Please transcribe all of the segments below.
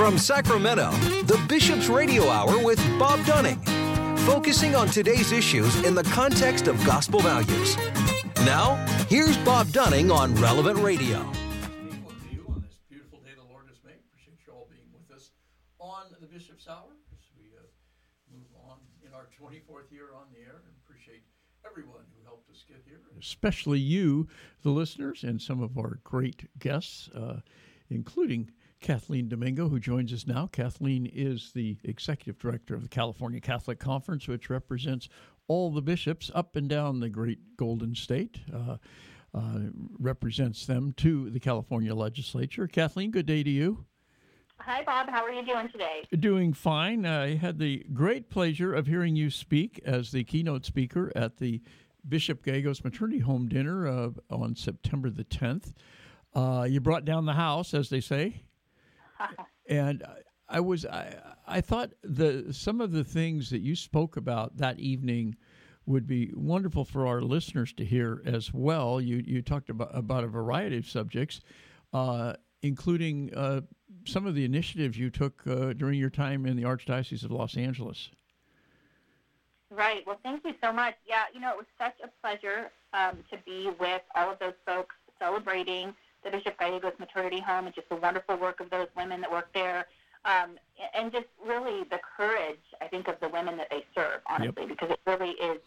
From Sacramento, the Bishop's Radio Hour with Bob Dunning, focusing on today's issues in the context of gospel values. Now, here's Bob Dunning on Relevant Radio. On this beautiful day the Lord has made. Appreciate you all being with us on the Bishop's Hour as we uh, move on in our 24th year on the air. And appreciate everyone who helped us get here. especially you, the listeners, and some of our great guests, uh, including Kathleen Domingo, who joins us now. Kathleen is the executive director of the California Catholic Conference, which represents all the bishops up and down the great Golden State. Uh, uh, represents them to the California legislature. Kathleen, good day to you. Hi, Bob. How are you doing today? Doing fine. I had the great pleasure of hearing you speak as the keynote speaker at the Bishop Gallegos Maternity Home Dinner uh, on September the 10th. Uh, you brought down the house, as they say, and I was I, I thought the some of the things that you spoke about that evening would be wonderful for our listeners to hear as well. You you talked about about a variety of subjects, uh, including uh, some of the initiatives you took uh, during your time in the Archdiocese of Los Angeles. Right. Well, thank you so much. Yeah, you know, it was such a pleasure um, to be with all of those folks celebrating the Bishop Gallegos Maternity Home and just the wonderful work of those women that work there. Um, and just really the courage, I think, of the women that they serve, honestly, because it really is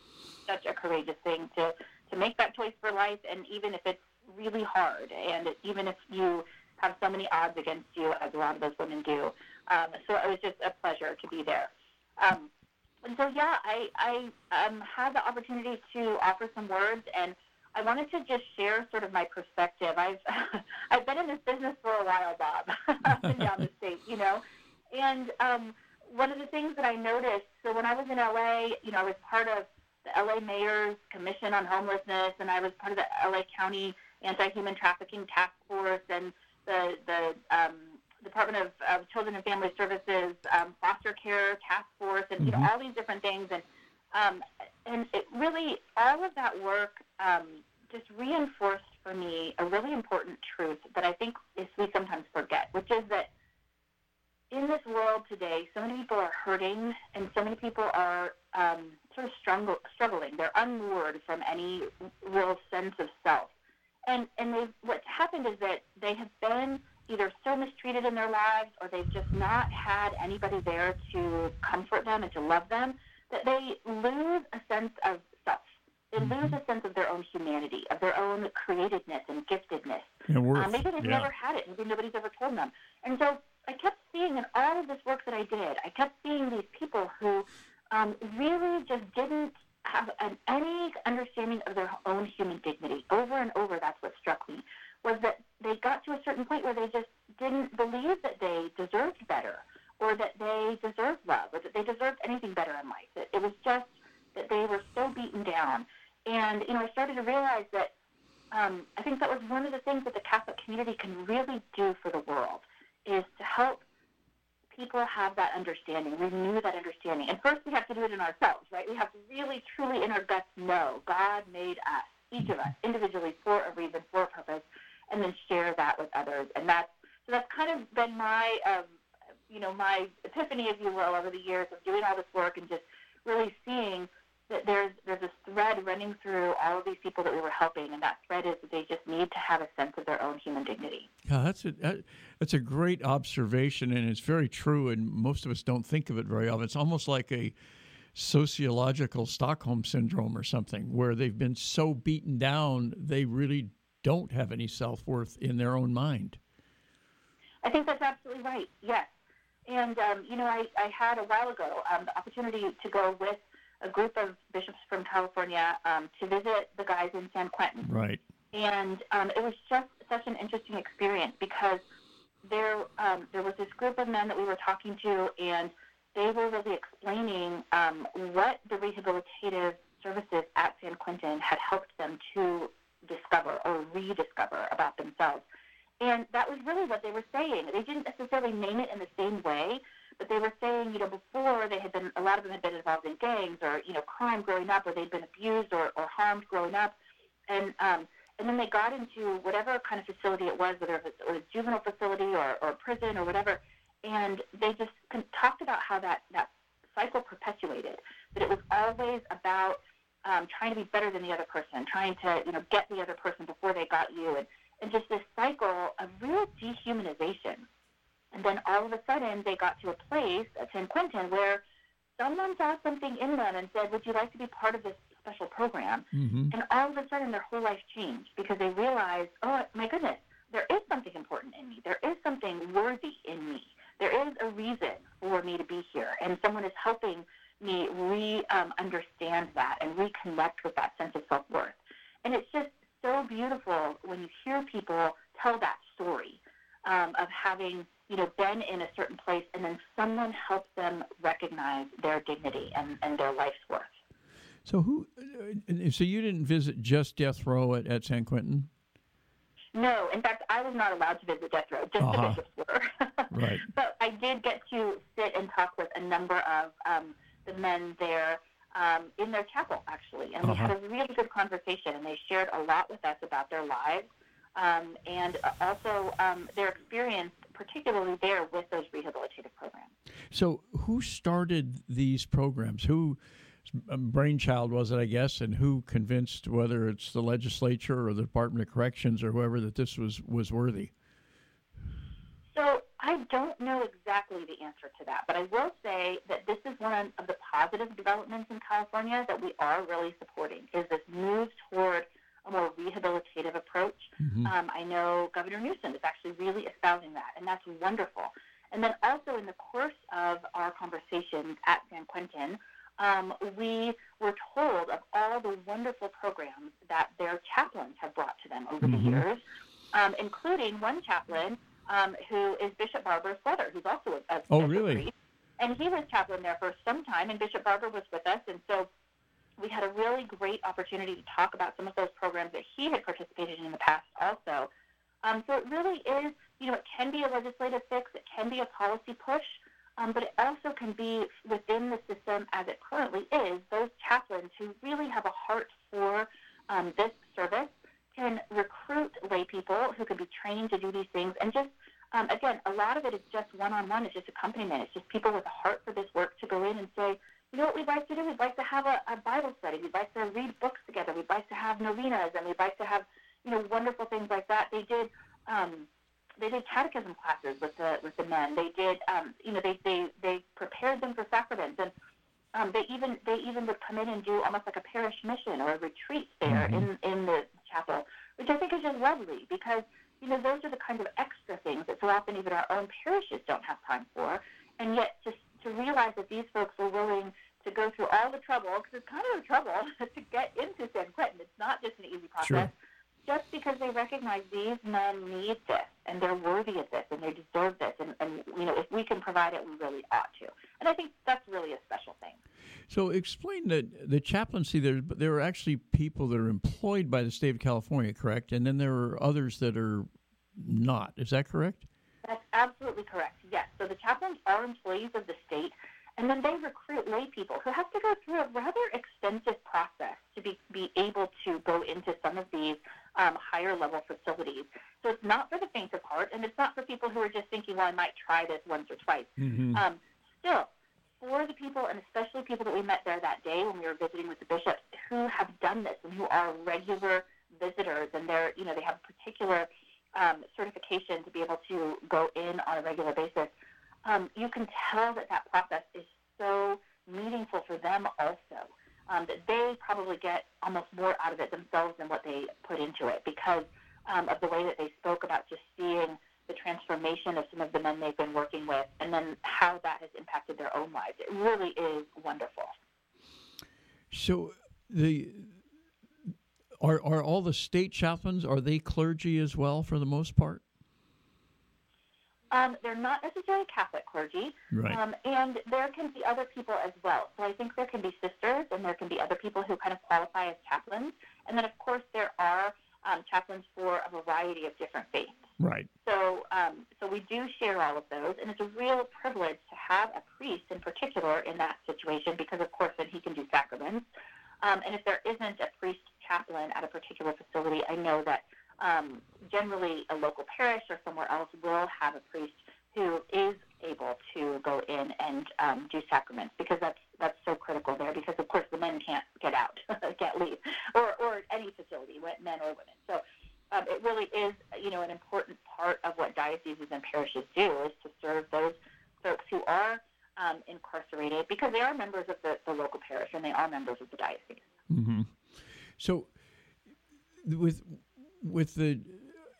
such a courageous thing to, to make that choice for life. And even if it's really hard, and even if you have so many odds against you, as a lot of those women do. Um, so it was just a pleasure to be there. Um, and so, yeah, I, I um, had the opportunity to offer some words, and I wanted to just share sort of my perspective. I've I've been in this business for a while, Bob, up and down the state, you know. And um, one of the things that I noticed, so when I was in LA, you know, I was part of the LA Mayor's Commission on Homelessness, and I was part of the LA County Anti-Human Trafficking Task Force, and the the um, Department of, of Children and Family Services um, Foster Care Task Force, and you know all these different things, and um, and it really all of that work um, just reinforced for me a really important truth that I think is we sometimes forget, which is that in this world today, so many people are hurting, and so many people are um, sort of struggle, struggling. They're unmoored from any real sense of self, and and what's happened is that they have been either so mistreated in their lives, or they've just not had anybody there to comfort them and to love them that they lose a sense of They lose a sense of their own humanity, of their own creativeness and giftedness. And worth. Uh, maybe they've yeah. never had it. Maybe nobody's ever told them. And so I kept seeing in all of this work that I did, I kept seeing these people who um, really just didn't have an, any understanding of their own human dignity. Over and over, that's what struck me, was that they got to a certain point where they just didn't believe that they deserved better or that they deserved love or that they deserved anything better in life. It, it was just that they were so beaten down. And, you know, I started to realize that um, I think that was one of the things that the Catholic community can really do for the world is to help people have that understanding, renew that understanding. And first we have to do it in ourselves, right? We have to really, truly in our guts know God made us, each of us, individually for a reason, for a purpose, and then share that with others. And that's, so that's kind of been my, um, you know, my epiphany, if you will, over the years of doing all this work and just really seeing there's there's a thread running through all of these people that we were helping, and that thread is that they just need to have a sense of their own human dignity. Yeah, that's a that, that's a great observation, and it's very true. And most of us don't think of it very often. It's almost like a sociological Stockholm syndrome or something, where they've been so beaten down they really don't have any self worth in their own mind. I think that's absolutely right. Yes, and um, you know, I, I had a while ago um, the opportunity to go with a group of bishops from California um, to visit the guys in San Quentin. Right. And um, it was just such an interesting experience because there um, there was this group of men that we were talking to, and they were really explaining um, what the rehabilitative services at San Quentin had helped them to discover or rediscover about themselves. And that was really what they were saying. They didn't necessarily name it in the same way, but they were saying, you know, before they had been, a lot of them had been involved in gangs or, you know, crime growing up, or they'd been abused or, or harmed growing up. And, um, and then they got into whatever kind of facility it was, whether it was a juvenile facility or, or prison or whatever, and they just talked about how that that cycle perpetuated. That it was always about um, trying to be better than the other person, trying to you know get the other person before they got you, and, and just this cycle of real dehumanization. And then all of a sudden, they got to a place at San Quentin where someone saw something in them and said, "Would you like to be part of this special program?" Mm-hmm. And all of a sudden, their whole life changed because they realized, "Oh my goodness, there is something important in me. There is something worthy in me. There is a reason for me to be here, and someone is helping." me re um, understand that and reconnect with that sense of self worth. And it's just so beautiful when you hear people tell that story um, of having you know been in a certain place and then someone helps them recognize their dignity and, and their life's worth. So who? Uh, so you didn't visit just death row at, at San Quentin? No, in fact, I was not allowed to visit death row. Just uh-huh. the bishops were. right. But I did get to sit and talk with a number of um, the men there um, in their chapel, actually. And uh-huh. we had a really good conversation, and they shared a lot with us about their lives um, and also um, their experience, particularly there with those rehabilitative programs. So, who started these programs? Who um, brainchild was it, I guess, and who convinced whether it's the legislature or the Department of Corrections or whoever that this was was worthy? So I don't know exactly the answer to that, but I will say that this is one of the positive developments in California that we are really supporting is this move toward a more rehabilitative approach. Mm-hmm. Um, I know Governor Newsom is actually really espousing that, and that's wonderful. And then also in the course of our conversations at San Quentin, um, we were told of all the wonderful programs that their chaplains have brought to them over mm-hmm. the years, um, including one chaplain um, who is Bishop Barber's brother, who's also a, a oh really, priest. and he was chaplain there for some time, and Bishop Barber was with us, and so we had a really great opportunity to talk about some of those programs that he had participated in in the past also. Um, so it really is, you know, it can be a legislative fix, it can be a policy push, um, but it also can be within the system as it currently is. Those chaplains who really have a heart for um, this service can recruit lay people who can be trained to do these things. And just, um, again, a lot of it is just one on one, it's just accompaniment. It's just people with a heart for this work to go in and say, you know what we'd like to do? We'd like to have a, a Bible study. We'd like to read books together. We'd like to have novenas, and we'd like to have, you know, wonderful things like that. They did. Um, they did catechism classes with the with the men. They did, um, you know, they, they they prepared them for sacraments, and um, they even they even would come in and do almost like a parish mission or a retreat there mm-hmm. in in the chapel, which I think is just lovely because you know those are the kind of extra things that so often even our own parishes don't have time for, and yet just to realize that these folks are willing to go through all the trouble because it's kind of a trouble to get into San Quentin. It's not just an easy process. Sure. Just because they recognize these men need this and they're worthy of this and they deserve this, and, and you know if we can provide it, we really ought to. And I think that's really a special thing. So explain that the chaplaincy there. There are actually people that are employed by the state of California, correct? And then there are others that are not. Is that correct? That's absolutely correct. Yes. So the chaplains are employees of the state, and then they recruit lay people who have to go through a rather extensive process to be, be able to go into some of these um, higher level facilities. So it's not for the faint of heart, and it's not for people who are just thinking, well, I might try this once or twice. Mm-hmm. Um, still, for the people, and especially people that we met there that day when we were visiting with the bishops, who have done this and who are regular visitors, and they're, you know, they have a particular um, certification to be able to go in on a regular basis, um, you can tell that that process is so meaningful for them also. Um, that they probably get almost more out of it themselves than what they put into it because um, of the way that they spoke about just seeing the transformation of some of the men they've been working with, and then how that has impacted their own lives. It really is wonderful. So the are are all the state chaplains are they clergy as well for the most part? Um, they're not necessarily Catholic clergy, right. um, and there can be other people as well. So I think there can be sisters, and there can be other people who kind of qualify as chaplains, and then of course there are um, chaplains for a variety of different faiths. Right. So, um, so we do share all of those, and it's a real privilege to have a priest in particular in that situation because, of course, then he can do sacraments. Um, and if there isn't a priest chaplain at a particular facility, I know that um, generally a local parish or somewhere else will have a priest who is able to go in and um, do sacraments because that's that's so critical there because of course the men can't get out can't leave or or any facility men or women so um, it really is you know an important part of what dioceses and parishes do is to serve those folks who are um, incarcerated because they are members of the, the local parish and they are members of the diocese. Mm-hmm. So with with the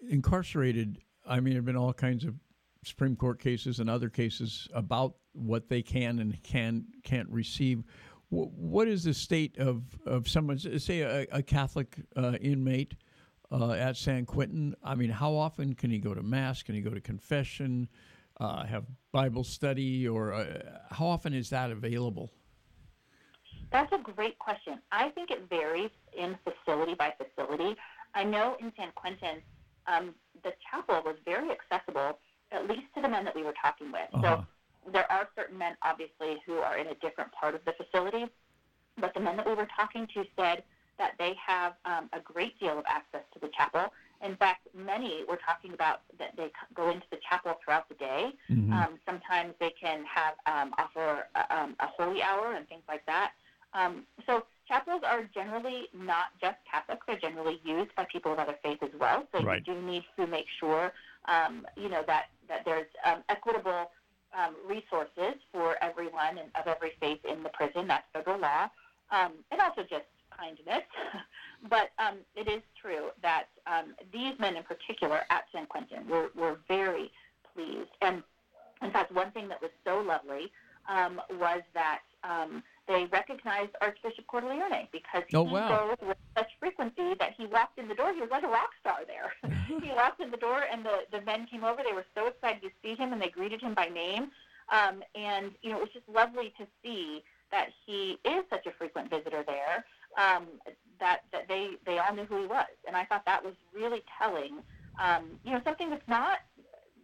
incarcerated, I mean, there have been all kinds of Supreme Court cases and other cases about what they can and can can't receive. What is the state of of someone, say a, a Catholic uh, inmate uh, at San Quentin? I mean, how often can he go to mass? Can he go to confession? Uh, have Bible study, or uh, how often is that available? That's a great question. I think it varies in facility by facility. I know in San Quentin, um, the chapel was very accessible, at least to the men that we were talking with. Uh-huh. So there are certain men, obviously, who are in a different part of the facility, but the men that we were talking to said that they have um, a great deal of access to the chapel. In fact, many were talking about that they go into the chapel throughout the day. Mm-hmm. Um, sometimes they can have um, offer a, um, a holy hour and things like that. Um, so chapels are generally not just Catholic; they're generally used by people of other faiths as well. So right. you do need to make sure, um, you know, that that there's um, equitable um, resources for everyone and of every faith in the prison. That's federal law, um, and also just kindness. but um, it is true that um, these men in particular at San Quentin were, were very pleased. And in fact, one thing that was so lovely um, was that um, they recognized Archbishop Cordileone because oh, he wow. goes with such frequency that he walked in the door. He was like a rock star there. he walked in the door, and the, the men came over. They were so excited to see him, and they greeted him by name. Um, and, you know, it was just lovely to see that he is such a frequent visitor there um, that that they they all knew who he was, and I thought that was really telling. Um, you know, something that's not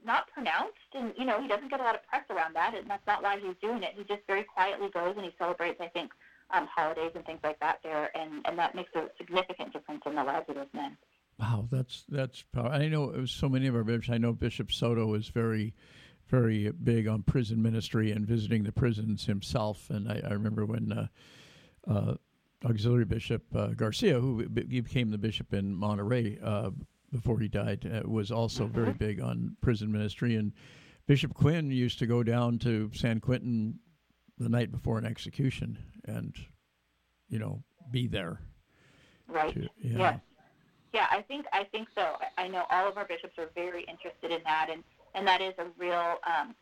not pronounced, and you know, he doesn't get a lot of press around that, and that's not why he's doing it. He just very quietly goes and he celebrates, I think, um, holidays and things like that there, and and that makes a significant difference in the lives of those men. Wow, that's that's powerful. I know it was so many of our bishops. I know Bishop Soto is very, very big on prison ministry and visiting the prisons himself. And I, I remember when uh, uh, Auxiliary Bishop uh, Garcia, who became the bishop in Monterey uh, before he died, uh, was also mm-hmm. very big on prison ministry. And Bishop Quinn used to go down to San Quentin the night before an execution and, you know, be there. Right. To, yeah. Yes. Yeah, I think I think so. I know all of our bishops are very interested in that, and and that is a real um,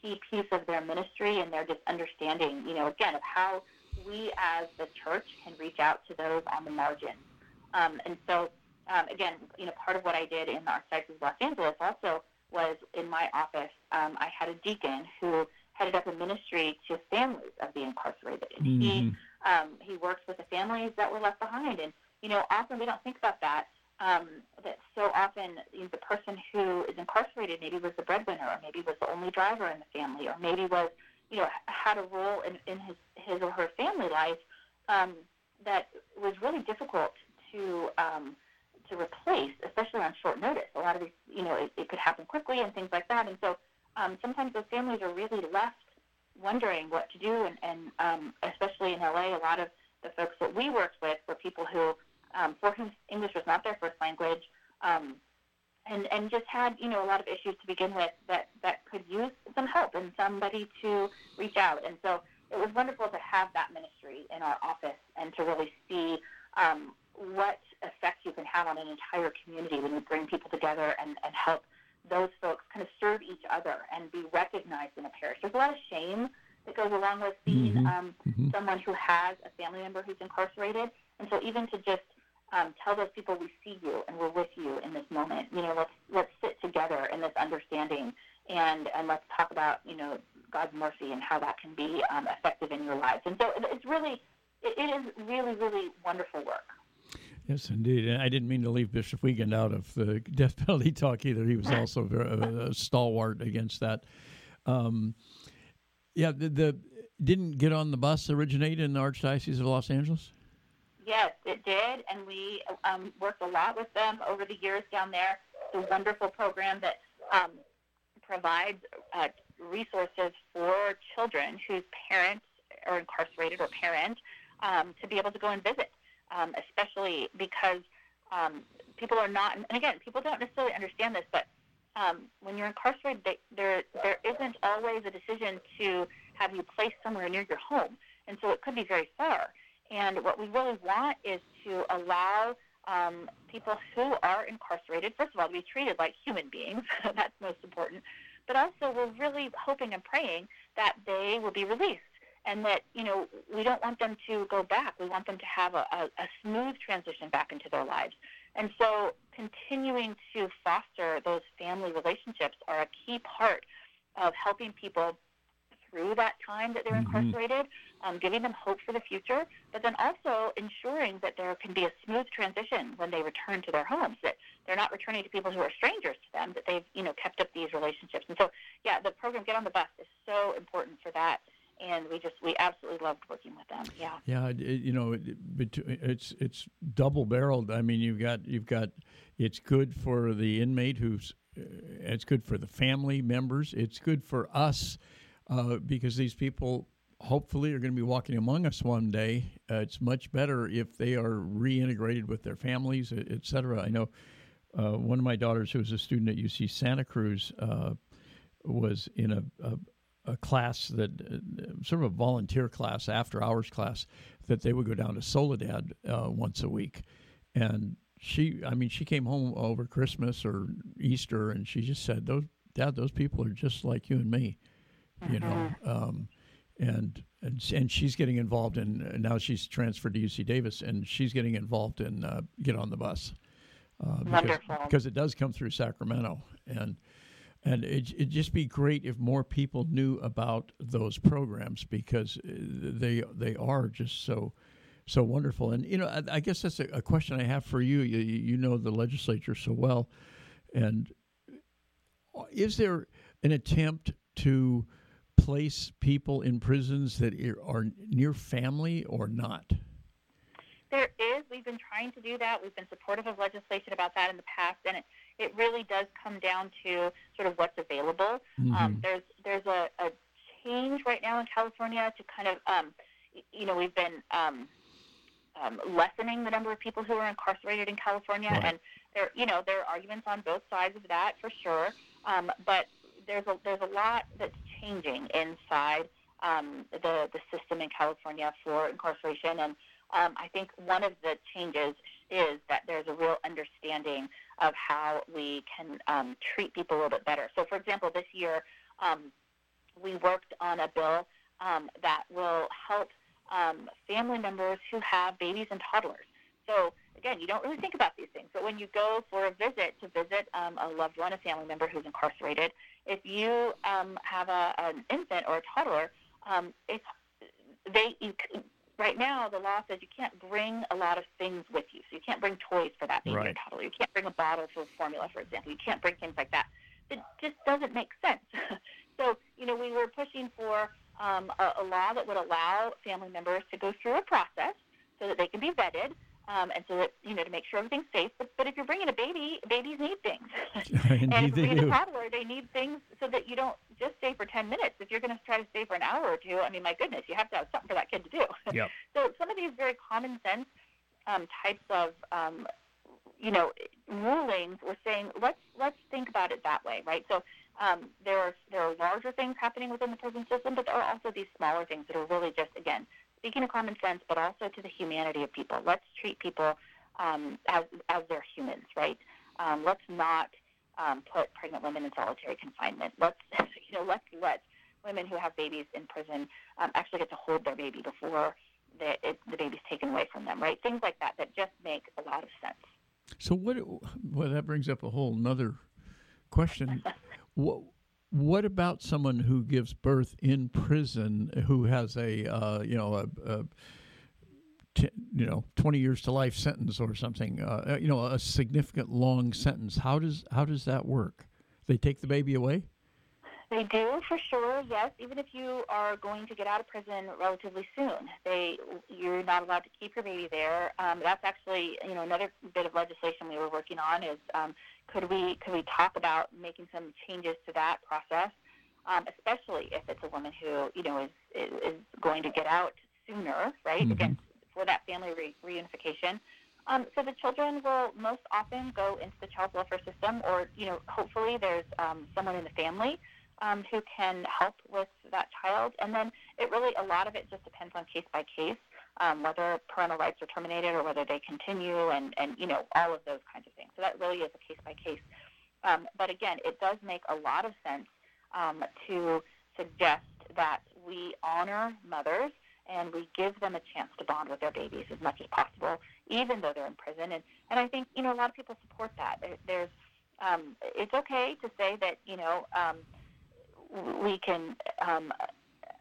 key piece of their ministry and their just understanding, you know, again of how we as the church can reach out to those on the margins. Um, and so, um, again, you know, part of what I did in the Archdiocese of Los Angeles also was in my office, um, I had a deacon who headed up a ministry to families of the incarcerated. And mm-hmm. he, um, he works with the families that were left behind. And, you know, often we don't think about that. Um, that so often you know, the person who is incarcerated maybe was the breadwinner, or maybe was the only driver in the family, or maybe was you know, had a role in, in his, his or her family life um, that was really difficult to um, to replace, especially on short notice. A lot of these, you know, it, it could happen quickly and things like that. And so um, sometimes those families are really left wondering what to do. And, and um, especially in LA, a lot of the folks that we worked with were people who, um, for whom English was not their first language, um, and and just had you know a lot of issues to begin with that that could use some help and somebody to reach out. And so it was wonderful to have that ministry in our office and to really see um, what effect you can have on an entire community when you bring people together and, and help those folks kind of serve each other and be recognized in a parish. There's a lot of shame that goes along with being mm-hmm. Um, mm-hmm. someone who has a family member who's incarcerated. And so even to just um, tell those people we see you and we're with you in this moment. You know, let's let's sit together in this understanding and and let's talk about you know God's mercy and how that can be um, effective in your lives. And so it's really it, it is really really wonderful work. Yes, indeed. And I didn't mean to leave Bishop Wiegand out of the death penalty talk either. He was also very, a, a stalwart against that. Um, yeah, the, the didn't get on the bus originate in the Archdiocese of Los Angeles. Yes, it did, and we um, worked a lot with them over the years down there. It's a wonderful program that um, provides uh, resources for children whose parents are incarcerated or parent um, to be able to go and visit, um, especially because um, people are not, and again, people don't necessarily understand this, but um, when you're incarcerated, they, there there isn't always a decision to have you placed somewhere near your home, and so it could be very far. And what we really want is to allow um, people who are incarcerated, first of all, to be treated like human beings. That's most important. But also, we're really hoping and praying that they will be released and that you know we don't want them to go back. We want them to have a, a, a smooth transition back into their lives. And so, continuing to foster those family relationships are a key part of helping people through that time that they're mm-hmm. incarcerated, um, giving them hope for the future, but then also ensuring that there can be a smooth transition when they return to their homes, that they're not returning to people who are strangers to them, that they've you know kept up these relationships. And so, yeah, the program Get on the Bus is so important for that and we just we absolutely loved working with them. Yeah. Yeah, it, you know, it, it's it's double barreled. I mean, you've got you've got it's good for the inmate who's uh, it's good for the family members. It's good for us uh, because these people hopefully are going to be walking among us one day. Uh, it's much better if they are reintegrated with their families, et cetera. I know uh, one of my daughters, who was a student at UC Santa Cruz, uh, was in a, a a class that uh, sort of a volunteer class, after hours class, that they would go down to Soledad uh, once a week, and she, I mean, she came home over Christmas or Easter, and she just said, "Those dad, those people are just like you and me," you know. Mm-hmm. Um, and, and and she's getting involved in now she's transferred to UC Davis and she's getting involved in uh, get on the bus uh, because, because it does come through Sacramento and and it, it'd just be great if more people knew about those programs because uh, they they are just so so wonderful. And you know, I, I guess that's a, a, question I have for you. you. You know the legislature so well, and is there an attempt to place people in prisons that are near family or not? There is. We've been trying to do that. We've been supportive of legislation about that in the past, and it it really does come down to sort of what's available. Mm-hmm. Um, there's there's a, a, change right now in California to kind of um, you know we've been um, um, lessening the number of people who are incarcerated in California, right. and there you know there are arguments on both sides of that for sure. Um, but there's a there's a lot that's changing inside um, the the system in California for incarceration, and um, I think one of the changes is that there's a real understanding of how we can um, treat people a little bit better. So, for example, this year um, we worked on a bill um, that will help um, family members who have babies and toddlers. So, again, you don't really think about these things, but when you go for a visit to visit um, a loved one, a family member who's incarcerated, if you um, have a, an infant or a toddler, it's they you, right now the law says you can't bring a lot of things with you. So you can't bring toys for that baby right. or toddler. You can't bring a bottle for formula, for example. You can't bring things like that. It just doesn't make sense. so you know we were pushing for um, a, a law that would allow family members to go through a process so that they can be vetted um, and so that you know to make sure everything's safe. But, but if you're bringing a baby, babies need things, and if you're bringing a toddler, they need things so that you don't just stay for ten minutes. If you're going to try to stay for an hour or two, I mean, my goodness, you have to have something for that kid to do. Yep. so some of these very common sense um, types of um, you know rulings, we're saying let's let's think about it that way, right? So. Um, there are there are larger things happening within the prison system, but there are also these smaller things that are really just again speaking of common sense, but also to the humanity of people. Let's treat people um, as, as they're humans, right? Um, let's not um, put pregnant women in solitary confinement. Let's, you know, let's let women who have babies in prison um, actually get to hold their baby before the, it, the baby's taken away from them, right? Things like that that just make a lot of sense. So what? Well, that brings up a whole another question. what what about someone who gives birth in prison who has a uh, you know a, a t- you know twenty years to life sentence or something uh, uh, you know a significant long sentence? How does how does that work? They take the baby away? They do for sure yes even if you are going to get out of prison relatively soon. They you're not allowed to keep your baby there. Um, that's actually you know another bit of legislation we were working on is um, could we could we talk about making some changes to that process? um, especially if it's a woman who you know is is, is going to get out sooner, right? Mhm. Again, for that family re- reunification. Um, so the children will most often go into the child welfare system, or you know, hopefully there's um, someone in the family um, who can help with that child. And then it really, a lot of it just depends on case by case, um, whether parental rights are terminated or whether they continue, and and you know, all of those kinds of things. So that really is a case by case. Um, but again, it does make a lot of sense um, to suggest that we honor mothers and we give them a chance to bond with their babies as much as possible, even though they're in prison. And, and I think, you know, a lot of people support that. There, there's, um, it's okay to say that, you know, um, we can, um,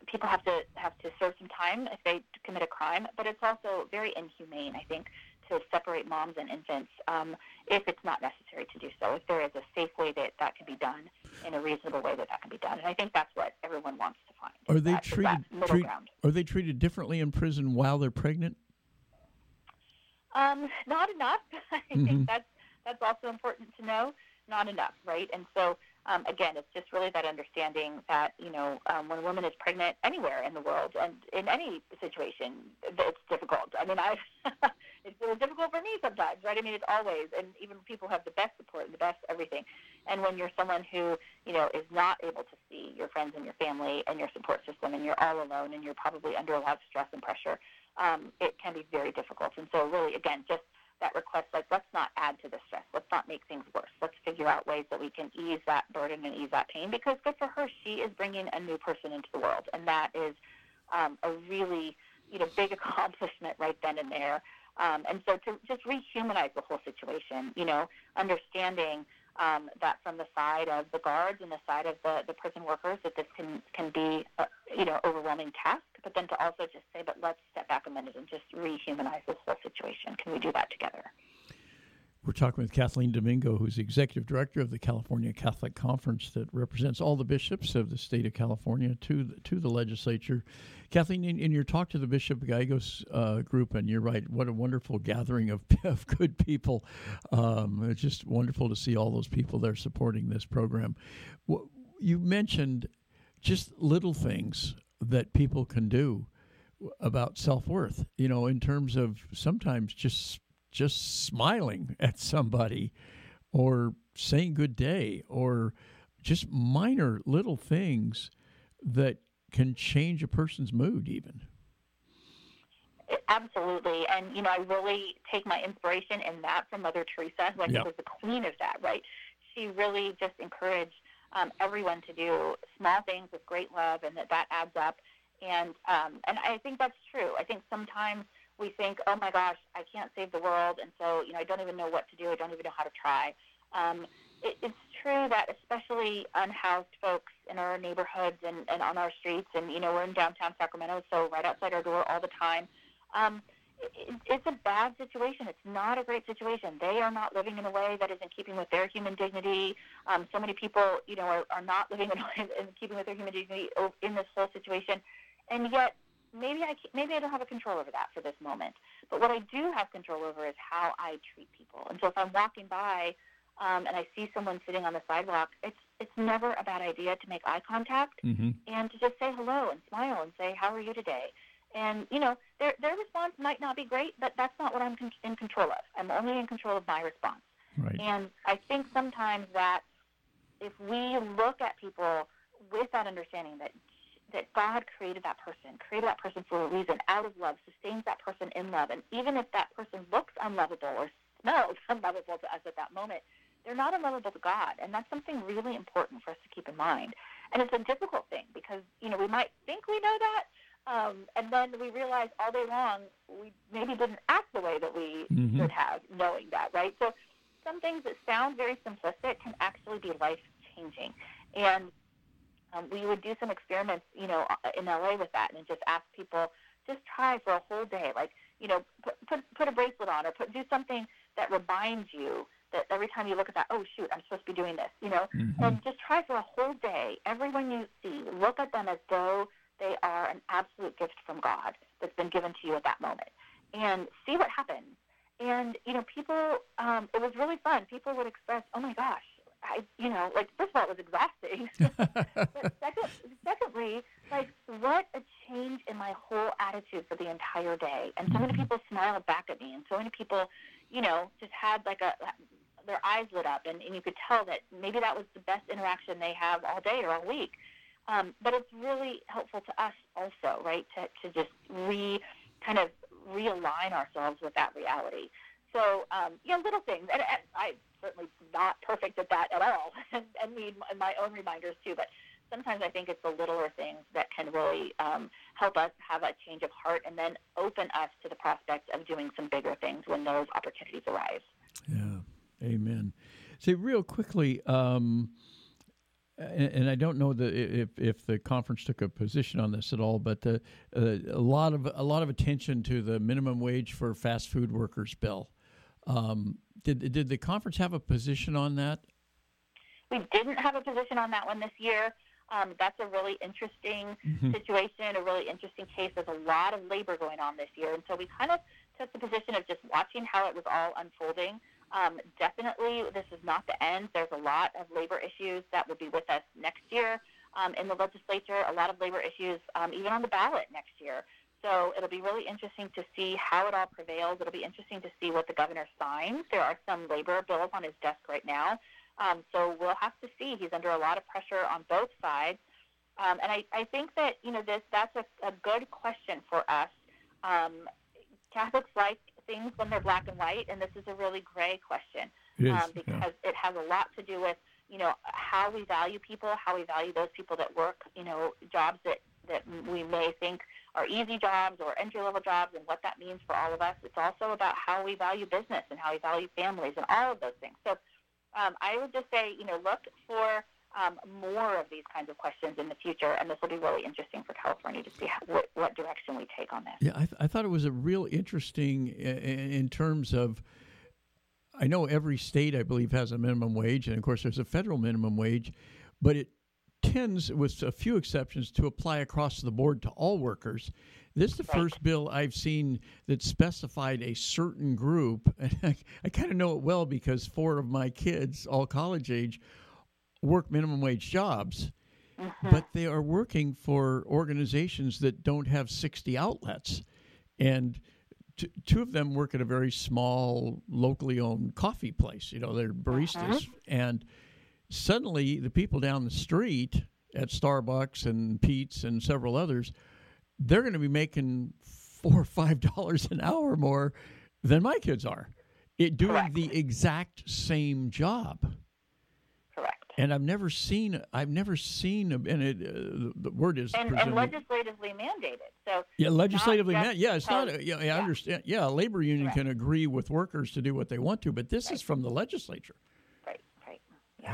people have to have to serve some time if they commit a crime, but it's also very inhumane, I think, to separate moms and infants um, if it's not necessary to do so. If there is a safe way that that can be done in a reasonable way that that can be done, and I think that's what everyone wants to find. Are they that, treated treat. Are they treated differently in prison while they're pregnant? Um, not enough. I Mhm. think that's that's also important to know. Not enough, right? And so um, again, it's just really that understanding that you know um, when a woman is pregnant anywhere in the world and in any situation, it's difficult. I mean, I it's, it's difficult for me sometimes, right? I mean, it's always, and even people have the best support and the best everything. And when you're someone who you know is not able to see your friends and your family and your support system, and you're all alone, and you're probably under a lot of stress and pressure, um, it can be very difficult. And so, really, again, just that request, like, let's not add to the stress. Let's not make things worse. Let's figure out ways that we can ease that burden and ease that pain because good for her. She is bringing a new person into the world. And that is um, a really, you know, big accomplishment right then and there. Um, and so to just rehumanize the whole situation, you know, understanding um, that from the side of the guards and the side of the, the prison workers that this can, can be, a, you know, overwhelming task, but then to also just say, but let's step back a minute and just rehumanize this whole situation. Can we do that together? We're talking with Kathleen Domingo, who's the executive director of the California Catholic Conference that represents all the bishops of the state of California to the, to the legislature. Kathleen, in, in your talk to the Bishop Gallegos uh, group, and you're right, what a wonderful gathering of, of good people. Um, it's just wonderful to see all those people there supporting this program. You mentioned just little things that people can do about self worth, you know, in terms of sometimes just just smiling at somebody or saying good day or just minor little things that can change a person's mood even Absolutely, and you know, I really take my inspiration in that from Mother Teresa, who I think was the queen of that. Right? She really just encouraged um, everyone to do small things with great love, and that that adds up. And um, and I think that's true. I think sometimes we think, oh my gosh, I can't save the world, and so you know, I don't even know what to do. I don't even know how to try. Um, it, it's true that especially unhoused folks in our neighborhoods and, and on our streets, and you know, we're in downtown Sacramento, so right outside our door all the time. Um, it, it's a bad situation. It's not a great situation. They are not living in a way that is in keeping with their human dignity. Um, so many people, you know, are, are not living in, in keeping with their human dignity in this whole situation, and yet maybe I maybe I don't have a control over that for this moment. But what I do have control over is how I treat people. And so if I'm walking by um, and I see someone sitting on the sidewalk, it's it's never a bad idea to make eye contact mm-hmm. and to just say hello and smile and say, "How are you today?" And you know, their their response might not be great, but that's not what I'm con- in control of. I'm only in control of my response. right And I think sometimes that if we look at people with that understanding that that God created that person, created that person for a reason, out of love, sustains that person in love, and even if that person looks unlovable or smells unlovable to us at that moment, they're not unlovable to God, and that's something really important for us to keep in mind. And it's a difficult thing because you know we might think we know that, um, and then we realize all day long we maybe didn't act the way that we Mhm. should have, knowing that, right? So some things that sound very simplistic can actually be life changing. And um, we would do some experiments, you know, uh, in LA with that, and just ask people just try for a whole day, like you know, put put, put a bracelet on or put do something that reminds you that every time you look at that, oh shoot, I'm supposed to be doing this, you know, Mhm. and just try for a whole day. Everyone you see, look at them as though they are an absolute gift from God that's been given to you at that moment, and see what happens. And you know, people, um, it was really fun. People would express, "Oh my gosh, I, you know, like first of all, it was exhausting. but second, secondly, like what a change in my whole attitude for the entire day. And so many mm-hmm. people smiled back at me, and so many people, you know, just had like a their eyes lit up, and, and you could tell that maybe that was the best interaction they have all day or all week. Um, but it's really helpful to us also, right, to, to just re kind of realign ourselves with that reality. So, um, you know, little things. And, and I'm certainly not perfect at that at all and, and need my own reminders too. But sometimes I think it's the littler things that can really um, help us have a change of heart and then open us to the prospect of doing some bigger things when those opportunities arise. Yeah, amen. Say, real quickly, um, and, and, I don't know the, if if the conference took a position on this at all, but uh, uh, a lot of a lot of attention to the minimum wage for fast food workers bill. Um, did did the conference have a position on that? We didn't have a position on that one this year. Um, that's a really interesting mm-hmm. situation, a really interesting case. There's a lot of labor going on this year, and so we kind of took the position of just watching how it was all unfolding. Um, definitely, this is not the end. There's a lot of labor issues that will be with us next year um, in the legislature. A lot of labor issues, um, even on the ballot next year. So it'll be really interesting to see how it all prevails. It'll be interesting to see what the governor signs. There are some labor bills on his desk right now. Um, so we'll have to see. He's under a lot of pressure on both sides. Um, and I, I think that, you know, this that's a, a good question for us. Um, Catholics like things when they're black and white, and this is a really gray question um, because yeah. it has a lot to do with, you know, how we value people, how we value those people that work, you know, jobs that, that we may think are easy jobs or entry level jobs and what that means for all of us. It's also about how we value business and how we value families and all of those things. So um, I would just say, you know, look for um, more of these kinds of questions in the future, and this will be really interesting for California to see how, what, what, direction we take on this. Yeah, I, th- I thought it was a real interesting in, in terms of. I know every state, I believe, has a minimum wage, and of course, there's a federal minimum wage, but it tends, with a few exceptions, to apply across the board to all workers. This is the right. first bill I've seen that specified a certain group. And I, I kind of know it well because four of my kids, all college age, work minimum wage jobs, mm-hmm. but they are working for organizations that don't have 60 outlets. And t- two of them work at a very small, locally owned coffee place. You know, they're baristas. Mm-hmm. And suddenly the people down the street at Starbucks and Pete's and several others, they're going to be making four or five dollars an hour more than my kids are, it doing Correct. the exact same job. Correct. And I've never seen I've never seen and it uh, the word is and, and, legislatively mandated. So yeah, legislatively mandated. Yeah, it's not. yeah, I understand. Yeah, a labor union Correct. can agree with workers to do what they want to, but this right. is from the legislature.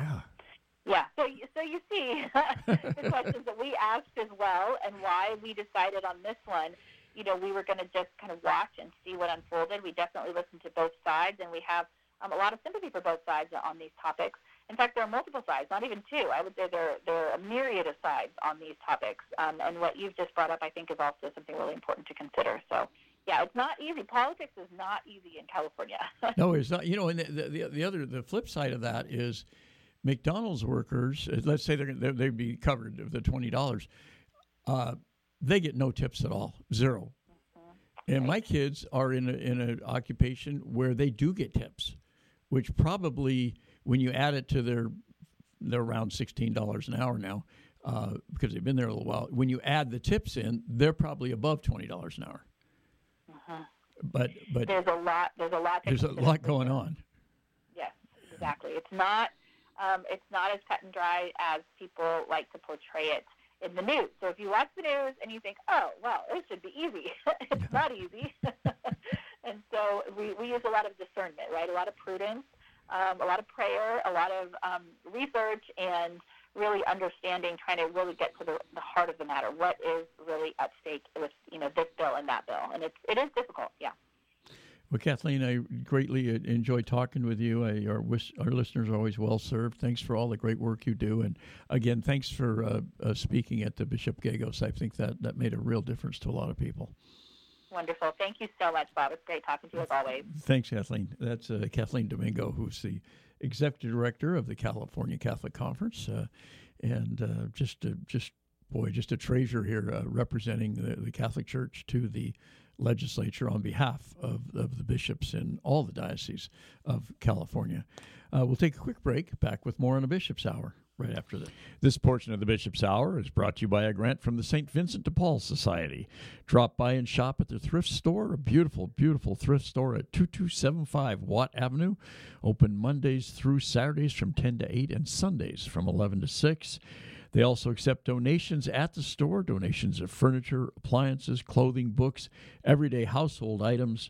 Yeah. Yeah. So, so you see the questions that we asked as well, and why we decided on this one. You know, we were going to just kind of watch and see what unfolded. We definitely listened to both sides, and we have um, a lot of sympathy for both sides on these topics. In fact, there are multiple sides, not even two. I would say there, there are a myriad of sides on these topics. Um, and what you've just brought up, I think, is also something really important to consider. So, yeah, it's not easy. Politics is not easy in California. no, it's not. You know, and the, the, the other, the flip side of that is McDonald's workers, uh, let's say they're, they'd be covered of the twenty dollars, uh, they get no tips at all, 0 mm-hmm. And my kids are in a, in an occupation where they do get tips, which probably when you add it to their they're around sixteen dollars an hour now uh, because they've been there a little while. When you add the tips in, they're probably above twenty dollars an hour. Uh-huh. But but there's a lot there's a lot there's a lot going on. Yes, exactly. It's not um, it's not as cut and dry as people like to portray it in the news. So if you watch the news and you think, oh, well, it should be easy, it's not easy. and so we, we use a lot of discernment, right? A lot of prudence, um, a lot of prayer, a lot of um, research, and really understanding, trying to really get to the, the heart of the matter. What is really at stake with you know this bill and that bill? And it's it is difficult, yeah. Well, Kathleen, I greatly enjoy talking with you. I, our, our listeners are always well served. Thanks for all the great work you do. And again, thanks for uh, uh, speaking at the Bishop Gallegos. I think that, that made a real difference to a lot of people. Wonderful. Thank you so much, Bob. It's great talking to you as always. Thanks, Kathleen. That's uh, Kathleen Domingo, who's the executive director of the California Catholic Conference, uh, and uh, just a, just boy, just a treasure here uh, representing the, the, Catholic Church to the legislature on behalf of, of the bishops in all the dioceses of California. Uh, we'll take a quick break. Back with more on a Bishop's Hour right after this. This portion of the Bishop's Hour is brought to you by a grant from the St. Vincent de Paul Society. Drop by and shop at their thrift store, a beautiful, beautiful thrift store at 2275 Watt Avenue. Open Mondays through Saturdays from 10 to 8 and Sundays from 11 to 6. They also accept donations at the store donations of furniture, appliances, clothing, books, everyday household items.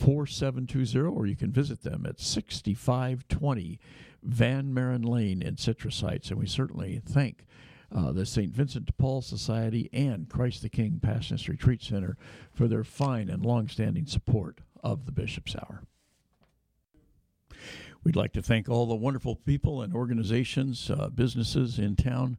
4720, or you can visit them at 6520 Van Maren Lane in Citrus Heights. And we certainly thank uh, the St. Vincent de Paul Society and Christ the King Passionist Retreat Center for their fine and long-standing support of the Bishop's Hour. We'd like to thank all the wonderful people and organizations, uh, businesses in town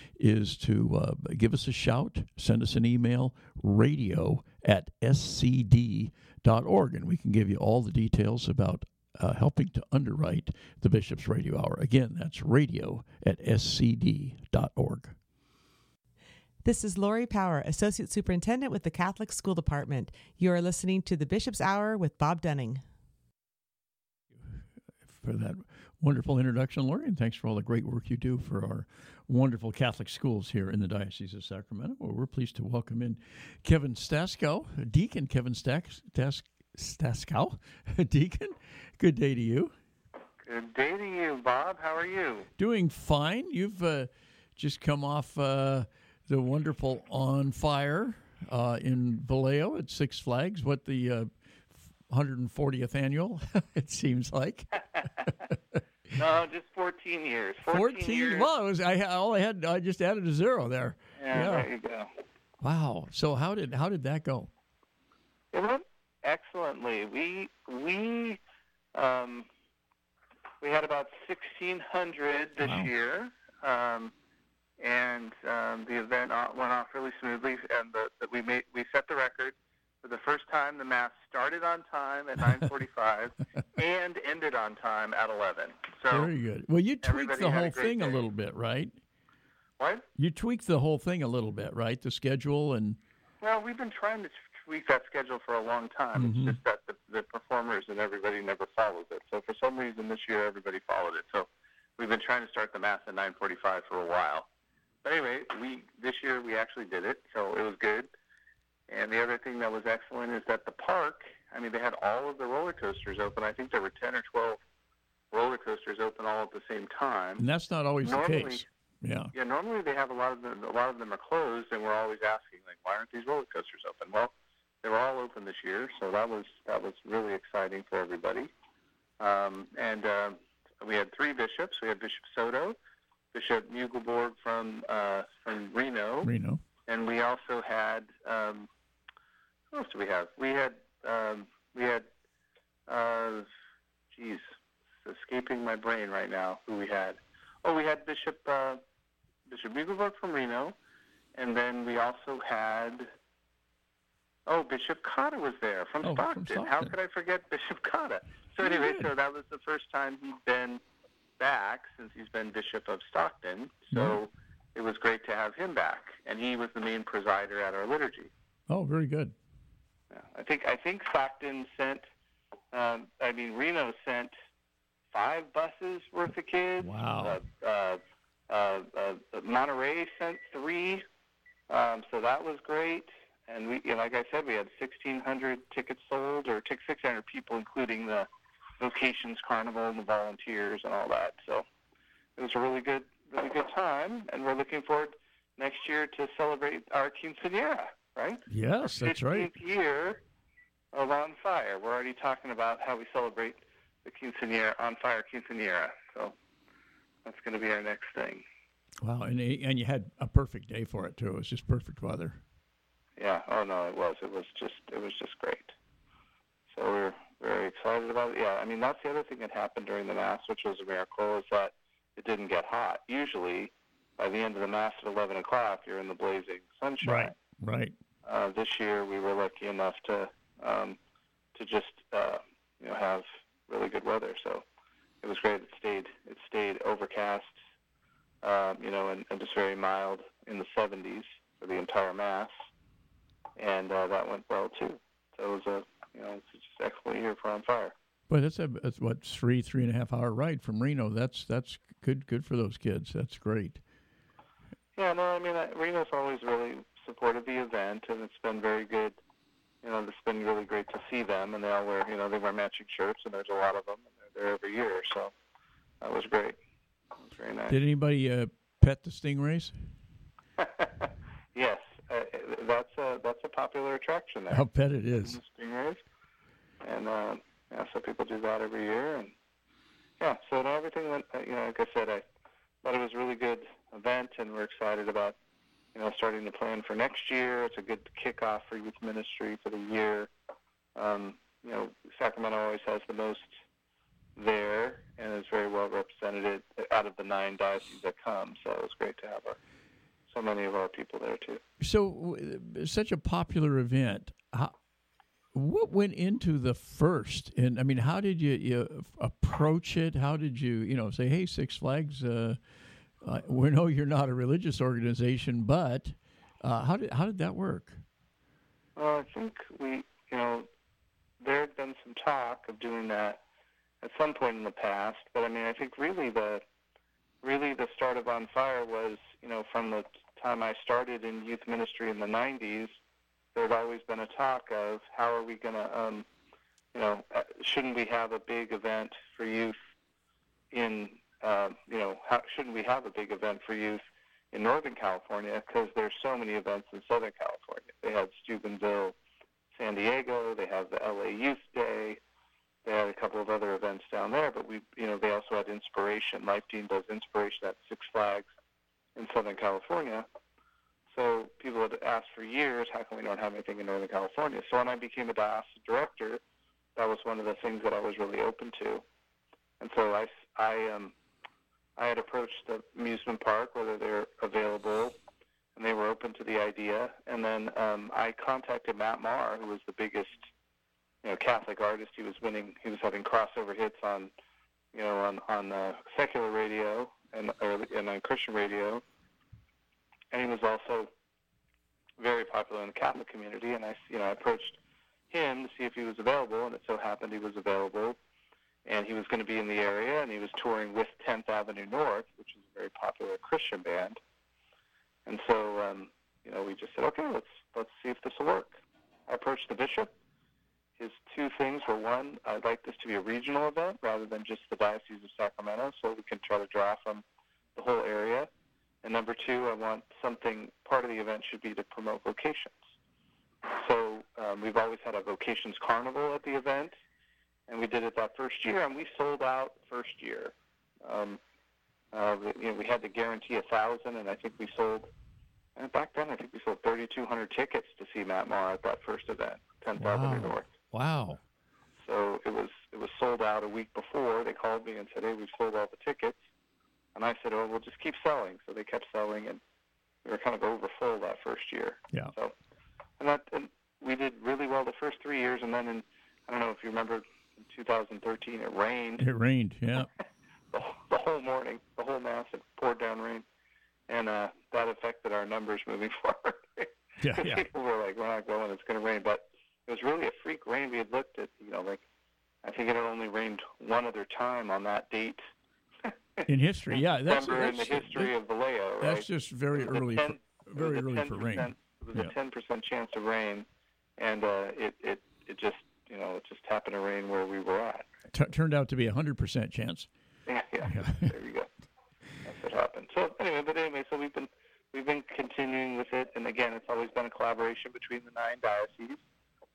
is to uh, give us a shout, send us an email, radio at scd.org, and we can give you all the details about uh, helping to underwrite the Bishop's Radio Hour. Again, that's radio at scd.org. This is Lori Power, Associate Superintendent with the Catholic School Department. You are listening to the Bishop's Hour with Bob Dunning. For that wonderful introduction, Lori, and thanks for all the great work you do for our wonderful Catholic schools here in the Diocese of Sacramento. Well, we're pleased to welcome in Kevin Staszkow, Deacon Kevin Stas- Stas- Staszkow. Deacon, good day to you. Good day to you, Bob. How are you? Doing fine. You've uh, just come off uh, the wonderful On Fire uh, in Vallejo at Six Flags. What the 140th uh, annual? it seems like. No, just 14 years. 14, 14 years. Well, it was I all I had I just added a zero there. Yeah, yeah, there you go. Wow. So how did how did that go? It went excellently. We we um, we had about 1,600 this wow. year, um, and um, the event went off really smoothly. And the, the, we made we set the record for the first time, the mass started on time at 9:45 and ended on time at 11. So very good. Well, you tweaked the whole thing day. a little bit, right? What? You tweaked the whole thing a little bit, right? The schedule and. Well, we've been trying to tweak that schedule for a long time. Mm-hmm. It's just that the, the performers and everybody never follows it. So for some reason this year everybody followed it. So we've been trying to start the mass at 9:45 for a while. But anyway, we this year we actually did it, so it was good. And the other thing that was excellent is that the park, I mean, they had all of the roller coasters open. I think there were 10 or 12 roller coasters open all at the same time. And that's not always normally, the case. Yeah. Yeah, normally they have a lot of them a lot of them are closed and we're always asking like why aren't these roller coasters open? Well, they were all open this year, so that was that was really exciting for everybody. Um, and uh, we had three bishops. We had Bishop Soto, Bishop Mueggenborg from uh, from Reno, Reno, and we also had um, who else do we have? We had um, we had uh, geez, it's escaping my brain right now. Who we had? Oh, we had Bishop uh, Bishop Mueggenborg from Reno, and then we also had oh Bishop Cotta was there from, Oh, from Stockton. How could I forget Bishop Cotta? So anyway, so that was the first time he'd been back since he's been Bishop of Stockton. So it was great to have him back, and he was the main presider at our liturgy. oh, very good. Yeah, I think I think Stockton sent. Um, I mean, Reno sent five buses worth of kids. Wow. Uh, uh, uh, uh, Monterey sent three, um, so that was great. And we, you know, like I said, we had 1,600 tickets sold, or 600 people, including the Vocations Carnival and the volunteers and all that. So it was a really good, really good time, and we're looking forward next year to celebrate our quinceanera, right? Yes, that's right. 15th year of On Fire. We're already talking about how we celebrate the quinceanera, On Fire quinceanera. So that's going to be our next thing. Wow, and and you had a perfect day for it too. It was just perfect weather. Yeah. Oh no, it was. It was just. It was just great. So we're very excited about it. Yeah. I mean, that's the other thing that happened during the mass, which was a miracle, is that it didn't get hot. Usually, by the end of the mass at 11 o'clock, you're in the blazing sunshine. Right. Uh, this year we were lucky enough to um, to just uh, you know have really good weather. So it was great. It stayed it stayed overcast, um, you know, and, and just very mild in the 70s for the entire mass, and uh, that went well too. So it was a you know it's just excellent year for On Fire. But that's a that's what three three and a half hour ride from Reno. That's that's good good for those kids. That's great. Yeah, no, I mean uh, Reno's always really supported the event, and it's been very good. You know, it's been really great to see them, and they all wear, you know, they wear matching shirts, and there's a lot of them, and they're there every year, so that was great. It was very nice. Did anybody uh, pet the stingrays? yes, uh, that's a that's a popular attraction there. I'll bet it is. The Stingrays, and uh, yeah, so people do that every year, and yeah, so everything went. Uh, you know, like I said, I thought it was a really good event, and we're excited about you know starting to plan for next year. It's a good kickoff for youth ministry for the year. Um, you know, Sacramento always has the most there, and is very well represented out of the nine dioceses that come. So it was great to have our, so many of our people there too. So, such a popular event. How, what went into the first? And I mean, how did you, you approach it? How did you, you know, say, "Hey, Six Flags, uh, uh, we know you're not a religious organization, but uh, how did how did that work?" Well, I think we, you know, there had been some talk of doing that at some point in the past, but I mean, I think really the, really the start of On Fire was, you know, from the time I started in youth ministry in the '90s. There had always been a talk of how are we going to, um, you know, uh, shouldn't we have a big event for youth in, uh, you know, how, shouldn't we have a big event for youth in Northern California because there's so many events in Southern California. They have Steubenville, San Diego. They have the LA Youth Day. They had a couple of other events down there, but we, you know, they also had Inspiration. Life Teen does Inspiration at Six Flags in Southern California. So people had asked for years, how come we don't have anything in Northern California? So when I became a diocesan director, that was one of the things that I was really open to. And so I, I, um, I had approached the amusement park whether they're available, and they were open to the idea. And then um, I contacted Matt Maher, who was the biggest, you know, Catholic artist. He was winning. He was having crossover hits on, you know, on on uh, secular radio and or, and on Christian radio. And he was also very popular in the Catholic community. And I, you know, I approached him to see if he was available, and it so happened he was available and he was going to be in the area, and he was touring with 10th Avenue North, which is a very popular Christian band. And so, um, you know, we just said, okay, let's let's see if this will work. I approached the bishop. His two things were one, I'd like this to be a regional event rather than just the Diocese of Sacramento, so we can try to draw from the whole area. And number two, I want something. Part of the event should be to promote vocations. So um, we've always had a vocations carnival at the event, and we did it that first year, and we sold out first year. Um, uh, we, you know, we had to guarantee a thousand, and I think we sold. And back then, I think we sold 3,200 tickets to see Matt Maher at that first event, 10,000 Wow. North. Wow. So it was it was sold out a week before. They called me and said, "Hey, we've sold all the tickets," and I said, "Oh, we'll just keep selling." So they kept selling, and we were kind of over full that first year. Yeah. So, and that and we did really well the first three years, and then in I don't know if you remember, in 2013 it rained It rained. Yeah. the, wh- the whole morning, the whole mass. It poured down rain, and uh, that affected our numbers moving forward. Yeah, yeah. People were like, "We're not going. It's going to rain." But it was really a freak rain. We had looked at, you know, like I think it had only rained one other time on that date. In history, yeah. That's, December in the that's- history of Vallejo, right? That's just very It was a early. 10 For, very early for 10% rain. It was Yeah. a ten percent chance of rain, and uh, it it it just you know it just happened to rain where we were at. T- turned out to be a hundred percent chance. Yeah, yeah. Yeah. there you go. That's what happened. So anyway, but anyway, so we've been we've been continuing with it, and again, it's always been a collaboration between the nine dioceses.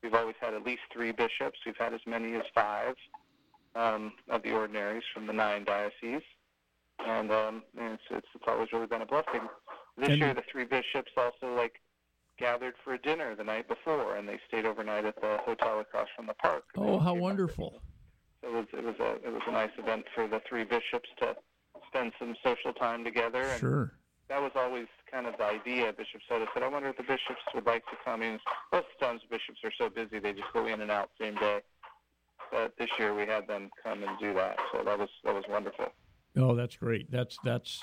We've always had at least three bishops. We've had as many as five um, of the ordinaries from the nine dioceses, and, um, and it's, it's it's always really been a blessing. This And- year, the three bishops also like gathered for a dinner the night before, and they stayed overnight at the hotel across from the park. Oh, how wonderful! It was it was a it was a nice event for the three bishops to spend some social time together. And Sure. that was always kind of the idea. Bishop Soto said, "I wonder if the bishops would like to come in." Most times the bishops are so busy they just go in and out same day. But this year we had them come and do that, so that was that was wonderful. Oh, that's great. That's that's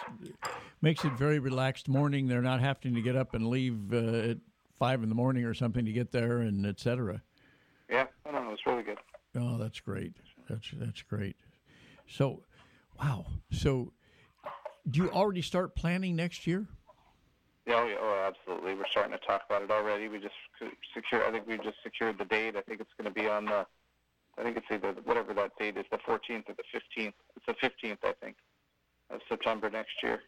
makes it very relaxed morning. They're not having to get up and leave uh, at five in the morning or something to get there, and et cetera. Yeah, I don't know, it was really good. Oh, that's great. That's that's great. So, wow. So, do you already start planning next year? Yeah, oh, yeah, oh, absolutely. We're starting to talk about it already. We just secured. I think we just secured the date. I think it's going to be on the. I think it's either whatever that date is, the 14th or the 15th. It's the 15th, I think, of September next year.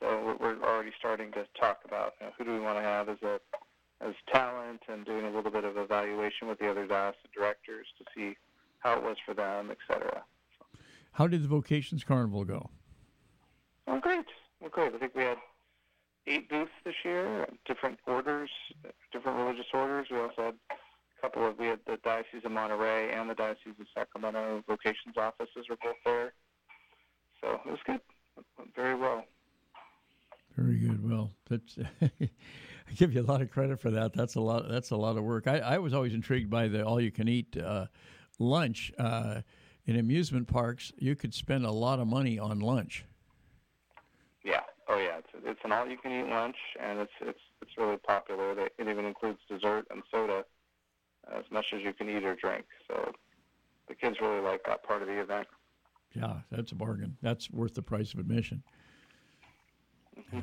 So we're already starting to talk about you know, who do we want to have as a as talent and doing a little bit of evaluation with the other diocesan directors to see how it was for them, et cetera. How did the Vocations Carnival go? Oh, great. Well, great. I think we had eight booths this year, different orders, different religious orders. We also had couple of, we had the Diocese of Monterey and the Diocese of Sacramento vocations offices were both there. So it was good. It went very well. Very good. Well, that's I give you a lot of credit for that. That's a lot. That's a lot of work. I, I was always intrigued by the all-you-can-eat uh, lunch uh, in amusement parks. You could spend a lot of money on lunch. Yeah. Oh, yeah. It's, it's an all-you-can-eat lunch, and it's it's it's really popular. It even includes dessert and soda, as much as you can eat or drink. So the kids really like that part of the event. Yeah, that's a bargain. That's worth the price of admission. Yeah.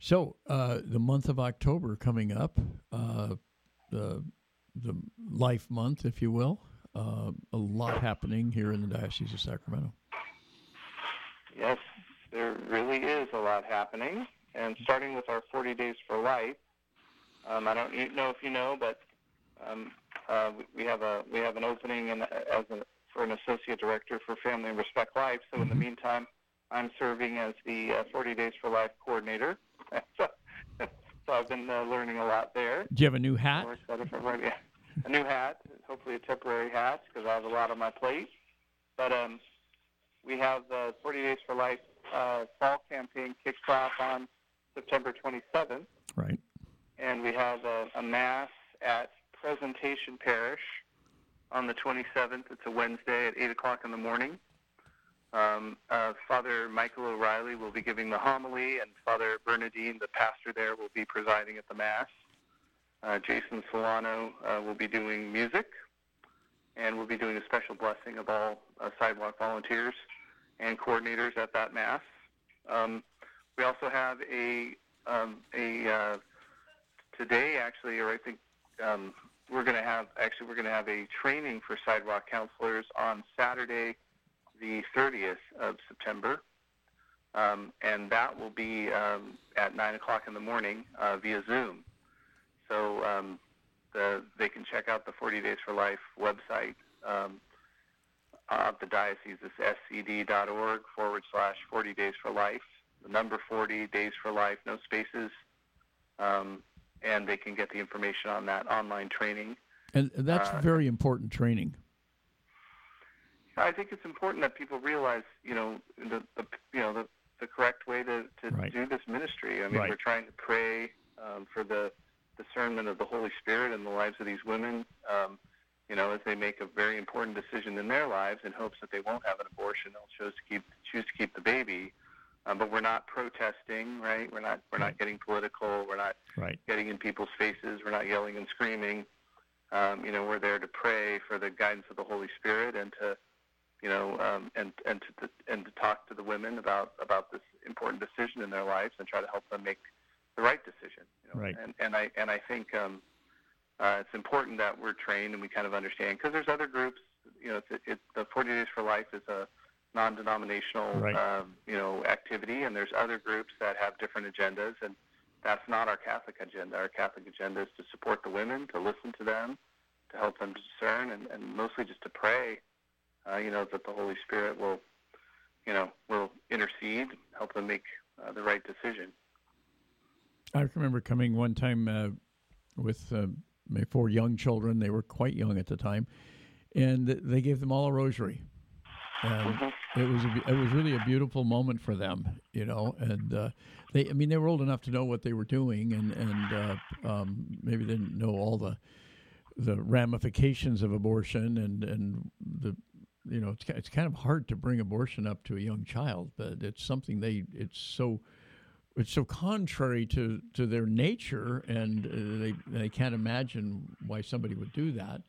So uh, the month of October coming up, uh, the the Life Month, if you will, uh, a lot happening here in the Diocese of Sacramento. Yes, there really is a lot happening. And starting with our 40 Days for Life, um, I don't know if you know, but um, uh, we- have a we have an opening in, as a, for an associate director for Family and Respect Life. So in the meantime, I'm serving as the uh, 40 Days for Life coordinator. so, so I've been uh, learning a lot there. Do you have a new hat? We're excited for everybody. Yeah. A new hat, hopefully a temporary hat, because I have a lot on my plate. But um, we have the 40 Days for Life uh, fall campaign kicks off on September 27th, Right. and we have a, a mass at Presentation Parish on the 27th. It's a Wednesday at 8 o'clock in the morning. Um, uh, Father Michael O'Reilly will be giving the homily, and Father Bernadine, the pastor there, will be presiding at the Mass. Uh, Jason Solano uh, will be doing music, and we'll be doing a special blessing of all uh, sidewalk volunteers and coordinators at that Mass. Um, we also have a um, a uh, today actually, or I think um, we're going to have actually we're going to have a training for sidewalk counselors on Saturday, the 30th of September, um, and that will be um, at nine o'clock in the morning uh, via Zoom. So um, the they can check out the 40 Days for Life website. Um, of the diocese is scd.org forward slash 40 Days for Life. The number 40 Days for Life, no spaces, um, and they can get the information on that online training. And that's uh, very important training. I think it's important that people realize, you know, the, the you know the, the correct way to, to right. do this ministry. I mean, right. we're trying to pray um, for the discernment of the Holy Spirit in the lives of these women, um, you know, as they make a very important decision in their lives in hopes that they won't have an abortion, they'll choose to keep choose to keep the baby. Um, but we're not protesting, right? We're not we're not getting political. We're not right. getting in people's faces. We're not yelling and screaming. Um, you know, we're there to pray for the guidance of the Holy Spirit and to, you know, um, and and to and to talk to the women about about this important decision in their lives and try to help them make the right decision. You know? Right. And and I and I think um, uh, it's important that we're trained and we kind of understand because there's other groups. You know, it's, it, the 40 Days for Life is a non-denominational, right. um, you know, activity, and there's other groups that have different agendas, and that's not our Catholic agenda. Our Catholic agenda is to support the women, to listen to them, to help them discern, and, and mostly just to pray, uh, you know, that the Holy Spirit will, you know, will intercede, help them make uh, the right decision. I remember coming one time uh, with uh, my four young children. They were quite young at the time, and they gave them all a rosary. And mm-hmm. It was a, it was really a beautiful moment for them, you know. And uh, they, I mean, they were old enough to know what they were doing, and and uh, um, maybe they didn't know all the the ramifications of abortion and and the you know it's it's kind of hard to bring abortion up to a young child, but it's something they it's so it's so contrary to, to their nature, and uh, they they can't imagine why somebody would do that,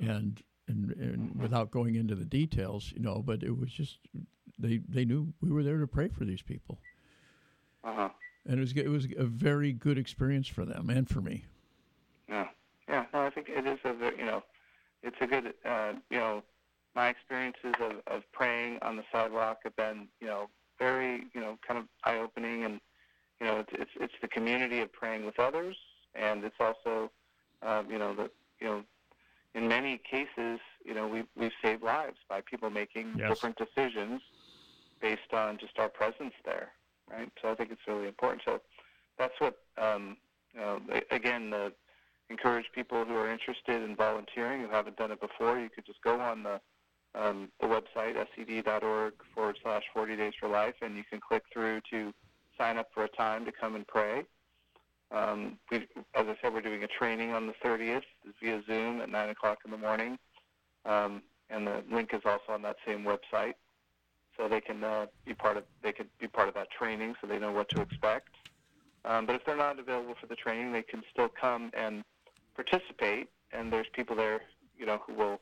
and, and and without going into the details, you know. But it was just they they knew we were there to pray for these people, uh-huh. and it was it was a very good experience for them and for me. Yeah, yeah. No, I think it is a very, you know, it's a good uh, you know, my experiences of, of praying on the sidewalk have been you know very you know kind of eye opening and you know, it's, it's it's the community of praying with others, and it's also, um, you know, the you know, in many cases, you know, we we've saved lives by people making yes. different decisions based on just our presence there, right? So I think it's really important. So that's what, um, you know, again, the encourage people who are interested in volunteering who haven't done it before. You could just go on the um, the website scd.org forward slash 40 days for life, and you can click through to sign up for a time to come and pray. Um, we, as I said, we're doing a training on the 30th via Zoom at 9 o'clock in the morning, um, and the link is also on that same website, so they can uh, be part of they could be part of that training, so they know what to expect. Um, but if they're not available for the training, they can still come and participate, and there's people there, you know, who will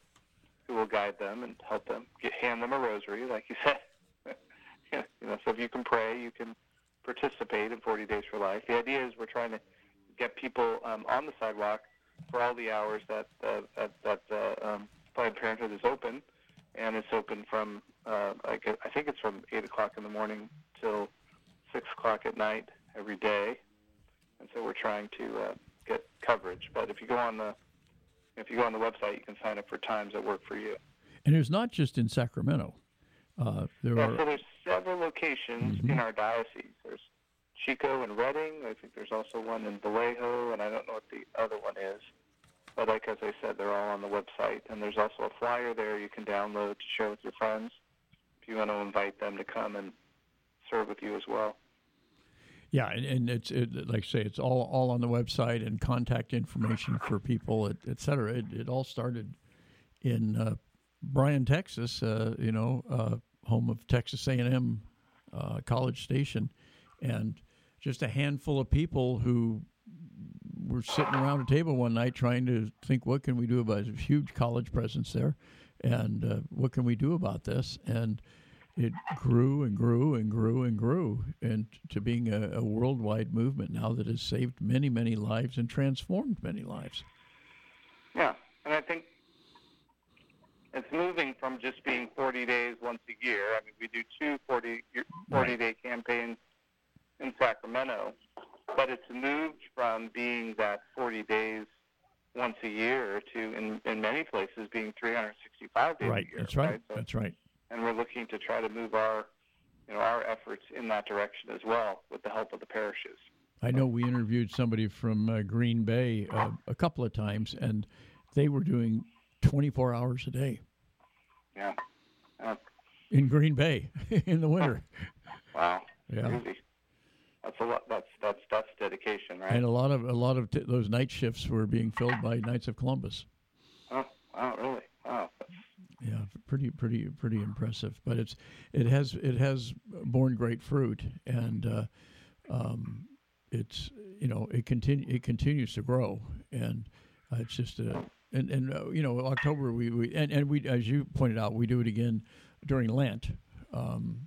who will guide them and help them get hand them a rosary, like you said. you know, so if you can pray, you can participate in 40 Days for Life. The idea is we're trying to get people um, on the sidewalk for all the hours that uh, that, that uh, um, Planned Parenthood is open, and it's open from uh, I, I think it's from 8 o'clock in the morning till 6 o'clock at night every day, and so we're trying to uh, get coverage. But if you go on the if you go on the website, you can sign up for times that work for you. And it's not just in Sacramento. Uh, there yeah, are so there's several locations mm-hmm. in our diocese. Chico and Redding. I think there's also one in Vallejo, and I don't know what the other one is. But like as I said, they're all on the website, and there's also a flyer there you can download to share with your friends if you want to invite them to come and serve with you as well. Yeah, and, and it's it, like I say, it's all all on the website and contact information for people, et, et cetera. It, it all started in uh, Bryan, Texas. Uh, you know, uh, home of Texas A&M uh, College Station, and just a handful of people who were sitting around a table one night trying to think, what can we do about a huge college presence there, and uh, what can we do about this? And it grew and grew and grew and grew into being a, a worldwide movement now that has saved many, many lives and transformed many lives. Yeah, and I think it's moving from just being 40 days once a year. I mean, we do two 40, 40 day campaigns in Sacramento, but it's moved from being that 40 days once a year to, in, in many places, being 365 days right. a year. That's right. So, That's right. and we're looking to try to move our, you know, our efforts in that direction as well, with the help of the parishes. I know we interviewed somebody from uh, Green Bay uh, a couple of times, and they were doing 24 hours a day Yeah. Uh, in Green Bay in the winter. wow. Yeah. Crazy. That's a lot. That's that's that's dedication, right? And a lot of a lot of t- those night shifts were being filled by Knights of Columbus. Oh, wow, really? Wow. Yeah, pretty pretty pretty impressive. But it's it has it has borne great fruit, and uh, um, it's you know it continue it continues to grow, and uh, it's just a and and uh, you know October we, we and and we as you pointed out we do it again during Lent. Um,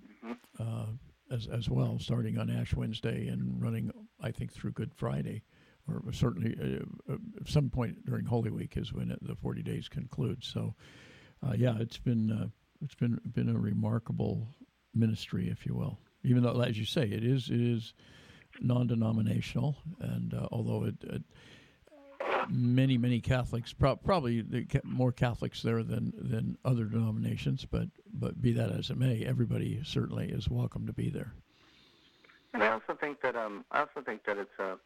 uh, as, as well, starting on Ash Wednesday and running, I think, through Good Friday, or certainly uh, uh, some point during Holy Week is when it, the forty days concludes. So, uh, yeah, it's been uh, it's been been a remarkable ministry, if you will. Even though, as you say, it is it is non-denominational, and uh, although it, it many many Catholics pro- probably more Catholics there than than other denominations, but but be that as it may, everybody certainly is welcome to be there. And I also think that um, I also think that it's a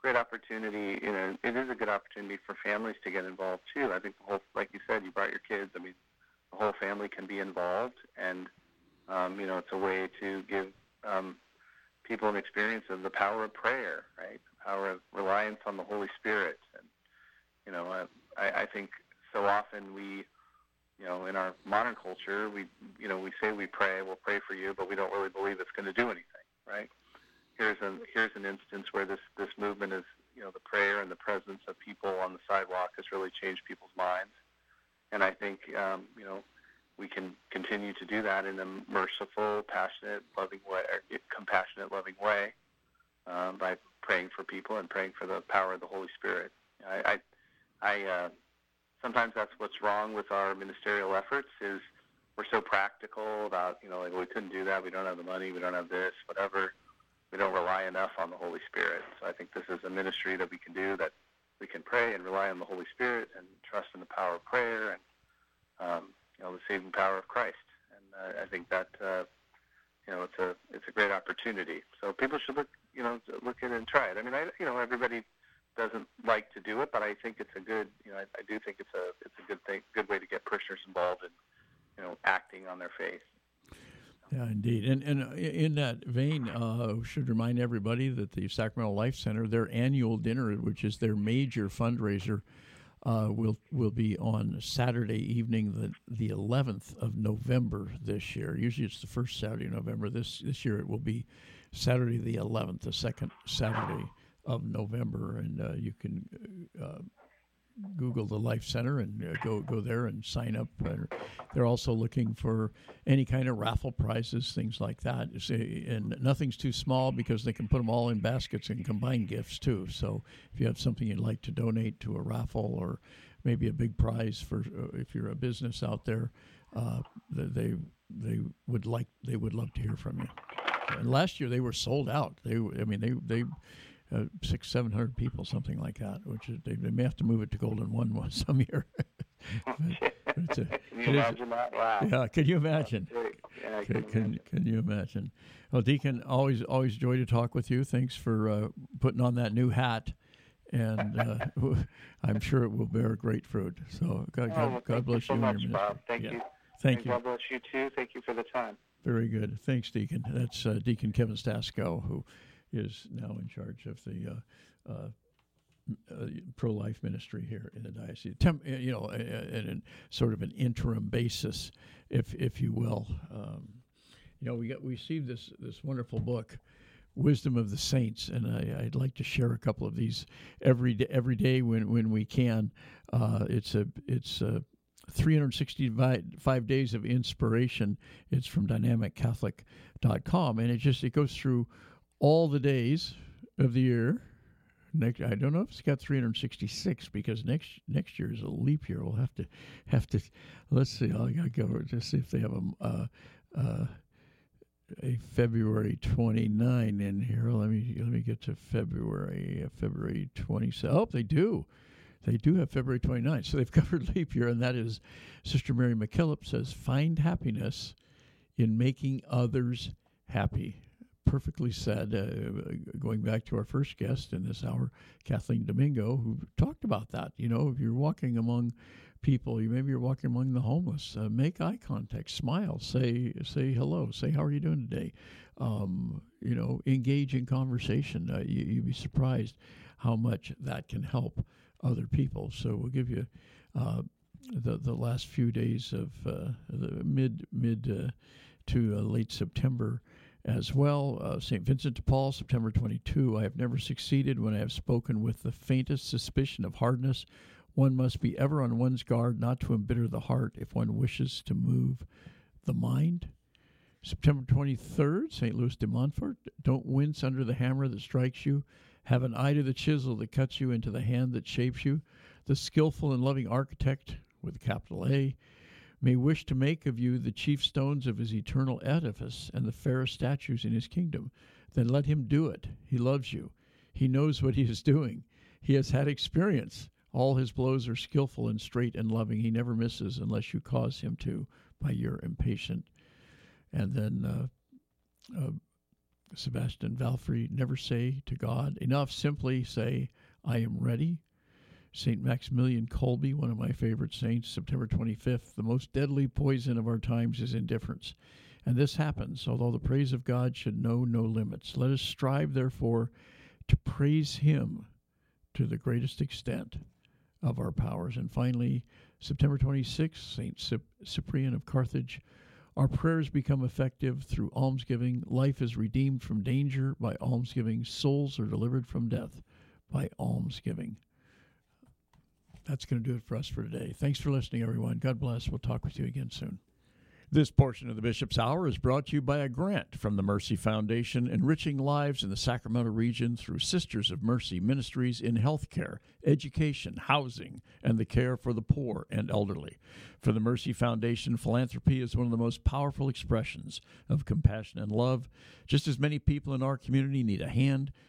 great opportunity. You know, it is a good opportunity for families to get involved too. I think the whole, like you said, you brought your kids. I mean, the whole family can be involved, and um, you know, it's a way to give um, people an experience of the power of prayer, right? The power of reliance on the Holy Spirit, and you know, uh, I, I think so often we, you know, in our modern culture, we, you know, we say we pray, we'll pray for you, but we don't really believe it's going to do anything, right? Here's an here's an instance where this this movement is, you know, the prayer and the presence of people on the sidewalk has really changed people's minds, and I think, um, you know, we can continue to do that in a merciful, passionate, loving way, or compassionate, loving way, um, by praying for people and praying for the power of the Holy Spirit. I, I I uh, sometimes that's what's wrong with our ministerial efforts is we're so practical about you know like we couldn't do that we don't have the money we don't have this whatever. We don't rely enough on the Holy Spirit. So I think this is a ministry that we can do that we can pray and rely on the Holy Spirit and trust in the power of prayer and um, you know the saving power of Christ. And uh, I think that uh, you know it's a it's a great opportunity. So people should look you know look at it and try it. I mean I you know everybody doesn't like to do it, but I think it's a good, you know, I, I do think it's a it's a good thing, good way to get parishioners involved in, you know, acting on their faith. Yeah, indeed. And and in that vein, uh, should remind everybody that the Sacramento Life Center, their annual dinner, which is their major fundraiser, uh, will will be on Saturday evening, the the 11th of November this year. Usually it's the first Saturday of November. This this year it will be Saturday the 11th, the second Saturday of November, and uh, you can uh, Google the Life Center and uh, go go there and sign up. they're also looking for any kind of raffle prizes, things like that. And nothing's too small because they can put them all in baskets and combine gifts too. So if you have something you'd like to donate to a raffle or maybe a big prize for uh, if you're a business out there, uh, they they would like they would love to hear from you. And last year they were sold out. They I mean they they uh, six, seven hundred people, something like that. Which is, they, they, may have to move it to Golden One one some year. but, a, can you imagine that? Wow. Yeah, can you imagine? Yeah, can, can, can, you imagine? Well, Deacon, always always joy to talk with you. Thanks for uh, putting on that new hat, and uh, I'm sure it will bear great fruit. So God, God, oh, God bless you, so you much, Bob. Thank yeah. you. Thank and you. God bless you too. Thank you for the time. Very good. Thanks, Deacon. That's uh, Deacon Kevin Staszkow, who is now in charge of the uh, uh, uh, pro-life ministry here in the diocese. Tem- you know, in sort of an interim basis, if if you will. Um, you know, we got we received this this wonderful book, Wisdom of the Saints, and I, would like to share a couple of these every day, every day when when we can. Uh, it's a it's a 365 days of inspiration. It's from dynamiccatholic.com, and it just it goes through all the days of the year. Next, I don't know if it's got 366 because next next year is a leap year. We'll have to have to let's see. I'll go to see if they have a uh, uh, a February 29 in here. Let me let me get to February uh, February 27. Oh, they do. They do have February 29. so they've covered leap year, and that is Sister Mary MacKillop says, find happiness in making others happy. Perfectly said. Uh, going back to our first guest in this hour, Kathleen Domingo, who talked about that. You know, if you're walking among people, you maybe you're walking among the homeless, uh, make eye contact, smile, say say hello, say how are you doing today. Um, you know, engage in conversation. Uh, you, you'd be surprised how much that can help other people. So we'll give you uh, the the last few days of uh, the mid mid uh, to late September as well. Uh, St. Vincent de Paul, September 22. I have never succeeded when I have spoken with the faintest suspicion of hardness. One must be ever on one's guard not to embitter the heart if one wishes to move the mind. September 23rd, St. Louis de Montfort. Don't wince under the hammer that strikes you. Have an eye to the chisel that cuts you into the hand that shapes you. The skillful and loving architect, with a capital A, may wish to make of you the chief stones of his eternal edifice and the fairest statues in his kingdom. Then let him do it. He loves you. He knows what he is doing. He has had experience. All his blows are skillful and straight and loving. He never misses unless you cause him to by your impatient. And then uh, uh, Sebastian Valfrè, never say to God enough. Simply say, I am ready. St. Maximilian Kolbe, one of my favorite saints, September 25th. The most deadly poison of our times is indifference. And this happens, although the praise of God should know no limits. Let us strive, therefore, to praise Him to the greatest extent of our powers. And finally, September 26th, St. Cyprian of Carthage. Our prayers become effective through almsgiving. Life is redeemed from danger by almsgiving. Souls are delivered from death by almsgiving that's going to do it for us for today. Thanks for listening, everyone. God bless. We'll talk with you again soon. This portion of the Bishop's Hour is brought to you by a grant from the Mercy Foundation, enriching lives in the Sacramento region through Sisters of Mercy ministries in healthcare, education, housing, and the care for the poor and elderly. For the Mercy Foundation, philanthropy is one of the most powerful expressions of compassion and love. Just as many people in our community need a hand,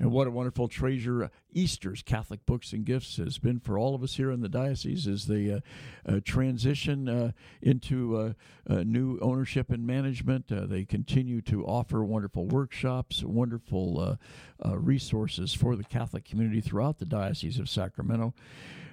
And what a wonderful treasure Easter's Catholic Books and Gifts has been for all of us here in the diocese as they uh, uh, transition uh, into uh, uh, new ownership and management. Uh, they continue to offer wonderful workshops, wonderful resources for the Catholic community throughout the Diocese of Sacramento.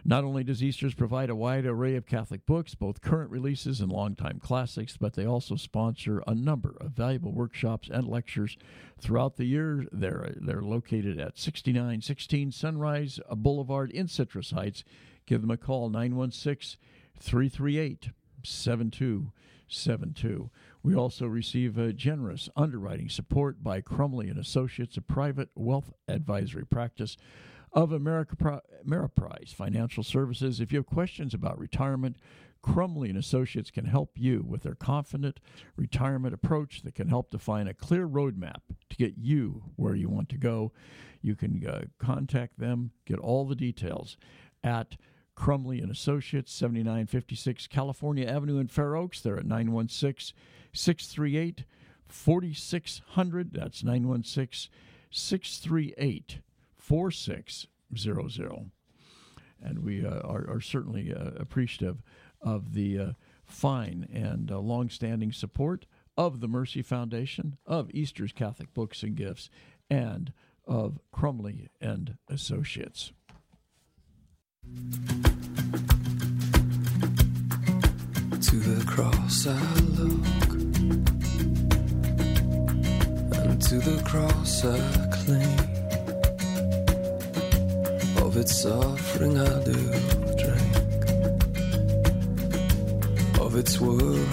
Not only does Easter's provide a wide array of Catholic books, both current releases and longtime classics, but they also sponsor a number of valuable workshops and lectures throughout the year. They're, they're located at 6916 Sunrise uh, Boulevard in Citrus Heights. Give them a call, 916 338 7272. We also receive a generous underwriting support by Crumley and Associates, a private wealth advisory practice of America Ameriprise Financial Services. If you have questions about retirement, Crumley and Associates can help you with their confident retirement approach that can help define a clear roadmap to get you where you want to go. You can uh, contact them, get all the details at Crumley and Associates, 7956 California Avenue in Fair Oaks. They're at 916 638 4600. That's 916 638 4600. And we uh, are, are, certainly uh, appreciative of the uh, fine and uh, long-standing support of the Mercy Foundation, of Easter's Catholic Books and Gifts, and of Crumley and Associates. To the cross I look, and to the cross I cling Of its suffering I do its word